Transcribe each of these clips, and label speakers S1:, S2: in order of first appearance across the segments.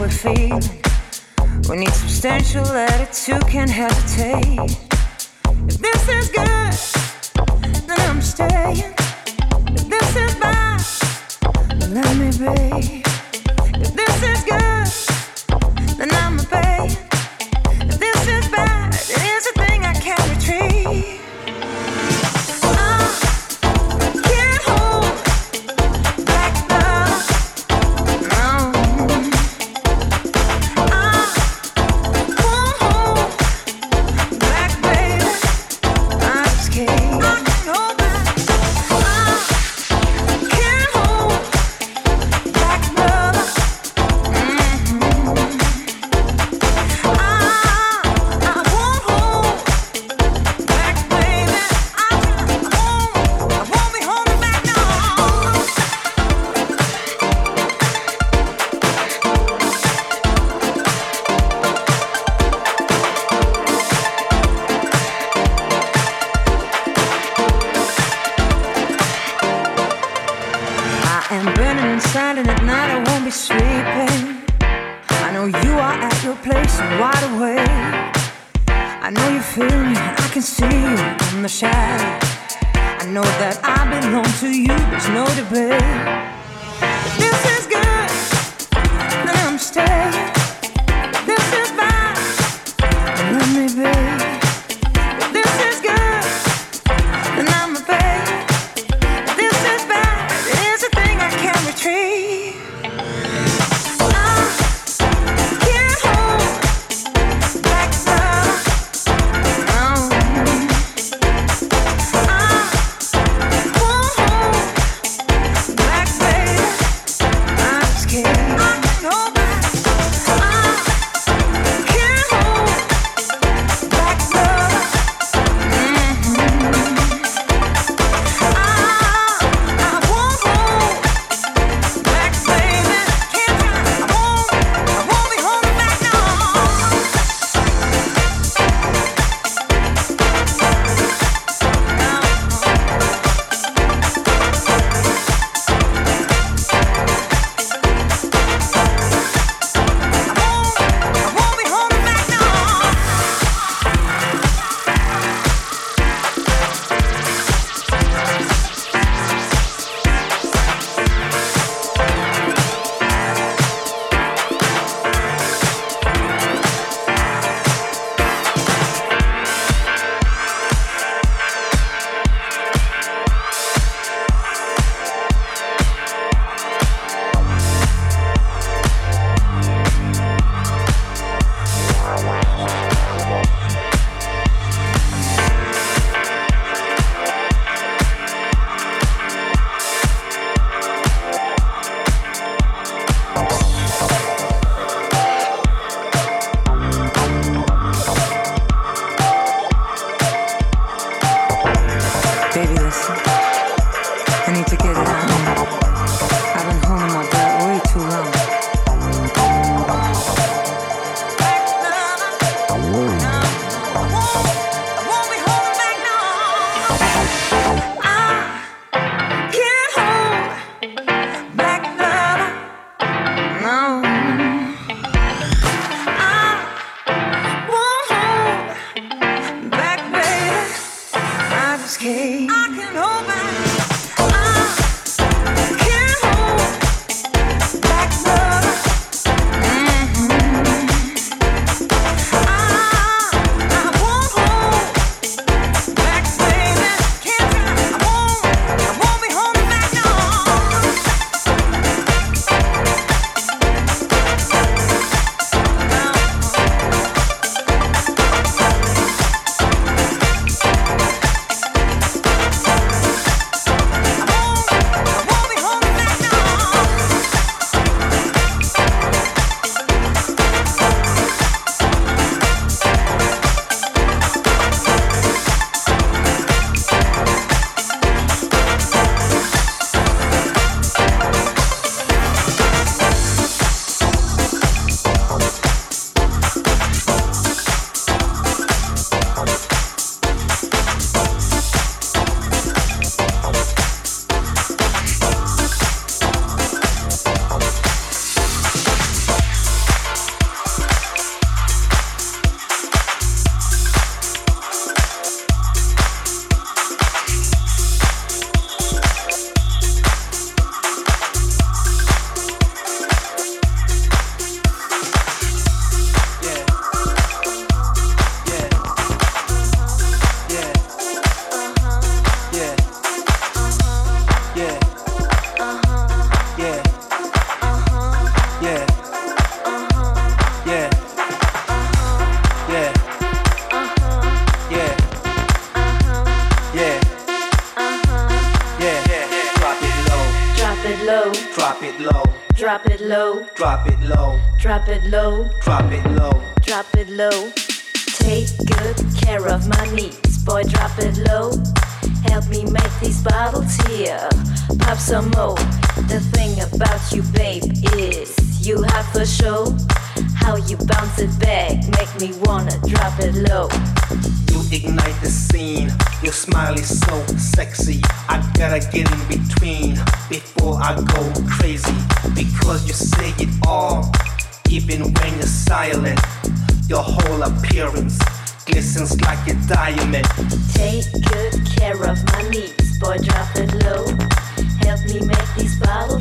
S1: closer to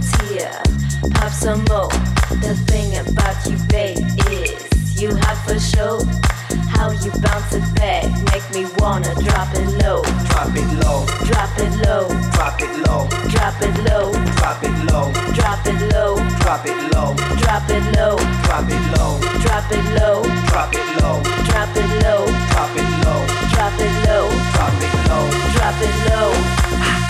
S1: is
S2: here. Pop some more. The thing about you, babe, is you have for show. How you bounce it back, make me wanna drop it low. Drop it low. Drop it low.
S3: Drop it low.
S2: Drop it low.
S3: Drop it low.
S2: Drop it low.
S3: Drop it low.
S2: Drop it low.
S3: Drop it low.
S2: Drop it low.
S3: Drop it low.
S2: Drop it low.
S3: Drop it low.
S2: Drop it low.
S3: Drop it low.
S2: Drop it low.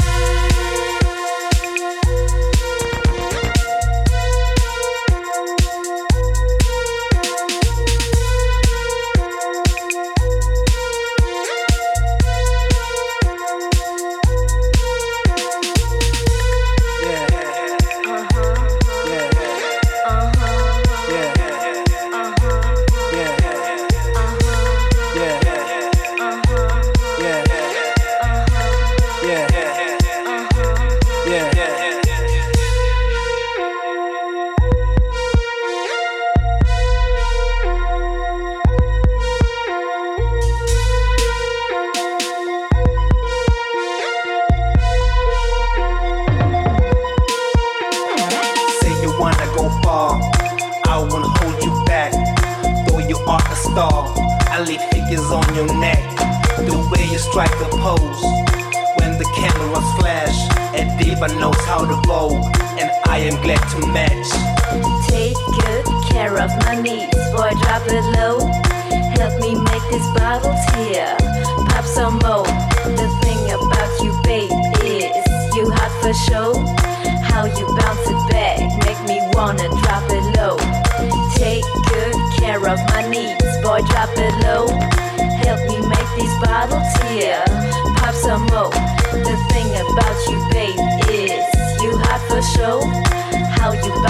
S3: you